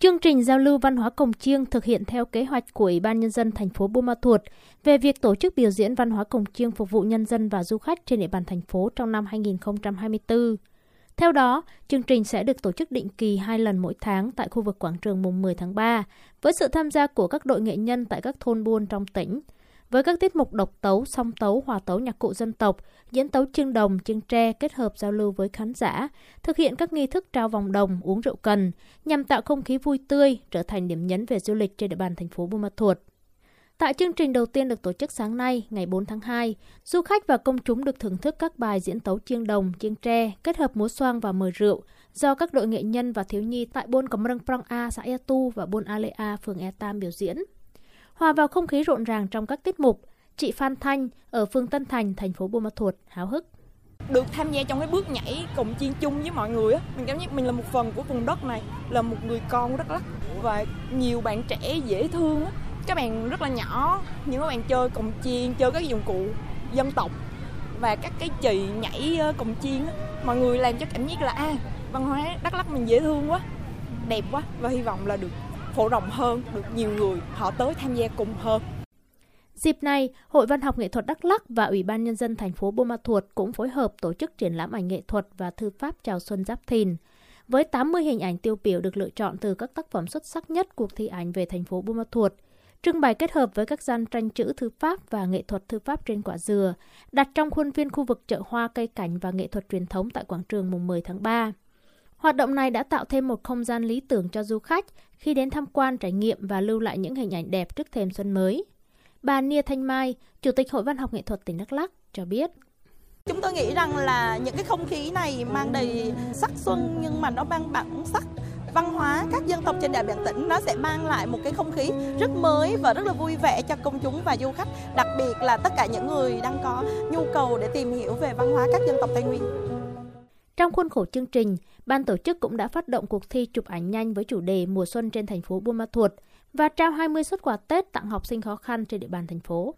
Chương trình giao lưu văn hóa cổng chiêng thực hiện theo kế hoạch của Ủy ban Nhân dân thành phố Buôn Ma Thuột về việc tổ chức biểu diễn văn hóa cổng chiêng phục vụ nhân dân và du khách trên địa bàn thành phố trong năm 2024. Theo đó, chương trình sẽ được tổ chức định kỳ hai lần mỗi tháng tại khu vực quảng trường mùng 10 tháng 3, với sự tham gia của các đội nghệ nhân tại các thôn buôn trong tỉnh – với các tiết mục độc tấu, song tấu, hòa tấu nhạc cụ dân tộc, diễn tấu chương đồng, chương tre kết hợp giao lưu với khán giả, thực hiện các nghi thức trao vòng đồng, uống rượu cần, nhằm tạo không khí vui tươi, trở thành điểm nhấn về du lịch trên địa bàn thành phố Buôn Ma Thuột. Tại chương trình đầu tiên được tổ chức sáng nay, ngày 4 tháng 2, du khách và công chúng được thưởng thức các bài diễn tấu chiêng đồng, chiêng tre, kết hợp múa xoang và mời rượu do các đội nghệ nhân và thiếu nhi tại Buôn Cẩm Răng Prang A, xã E Tu và Buôn A Lê A, phường E Tam biểu diễn. Hòa vào không khí rộn ràng trong các tiết mục, chị Phan Thanh ở phường Tân Thành, thành phố Buôn Ma Thuột háo hức. Được tham gia trong cái bước nhảy cùng chiên chung với mọi người á, mình cảm giác mình là một phần của vùng đất này, là một người con của đất lắc và nhiều bạn trẻ dễ thương á. Các bạn rất là nhỏ, những các bạn chơi cồng chiên, chơi các dụng cụ dân tộc và các cái chì nhảy ờ, cồng chiên á. Mọi người làm cho cảm giác là a à, văn hóa Đắk Lắk mình dễ thương quá, đẹp quá và hy vọng là được phổ rộng hơn, được nhiều người họ tới tham gia cùng hơn. Dịp này, Hội Văn học Nghệ thuật Đắk Lắk và Ủy ban Nhân dân thành phố Buôn Ma Thuột cũng phối hợp tổ chức triển lãm ảnh nghệ thuật và thư pháp chào xuân Giáp Thìn. Với 80 hình ảnh tiêu biểu được lựa chọn từ các tác phẩm xuất sắc nhất cuộc thi ảnh về thành phố Buôn Ma Thuột, trưng bày kết hợp với các gian tranh chữ thư pháp và nghệ thuật thư pháp trên quả dừa, đặt trong khuôn viên khu vực chợ hoa cây cảnh và nghệ thuật truyền thống tại quảng trường mùng 10 tháng 3. Hoạt động này đã tạo thêm một không gian lý tưởng cho du khách khi đến tham quan trải nghiệm và lưu lại những hình ảnh đẹp trước thềm xuân mới. Bà Nia Thanh Mai, Chủ tịch Hội Văn học Nghệ thuật tỉnh Đắk Lắk cho biết. Chúng tôi nghĩ rằng là những cái không khí này mang đầy sắc xuân nhưng mà nó mang bản sắc văn hóa các dân tộc trên địa bàn tỉnh nó sẽ mang lại một cái không khí rất mới và rất là vui vẻ cho công chúng và du khách đặc biệt là tất cả những người đang có nhu cầu để tìm hiểu về văn hóa các dân tộc Tây Nguyên. Trong khuôn khổ chương trình, ban tổ chức cũng đã phát động cuộc thi chụp ảnh nhanh với chủ đề Mùa xuân trên thành phố Buôn Ma Thuột và trao 20 xuất quà Tết tặng học sinh khó khăn trên địa bàn thành phố.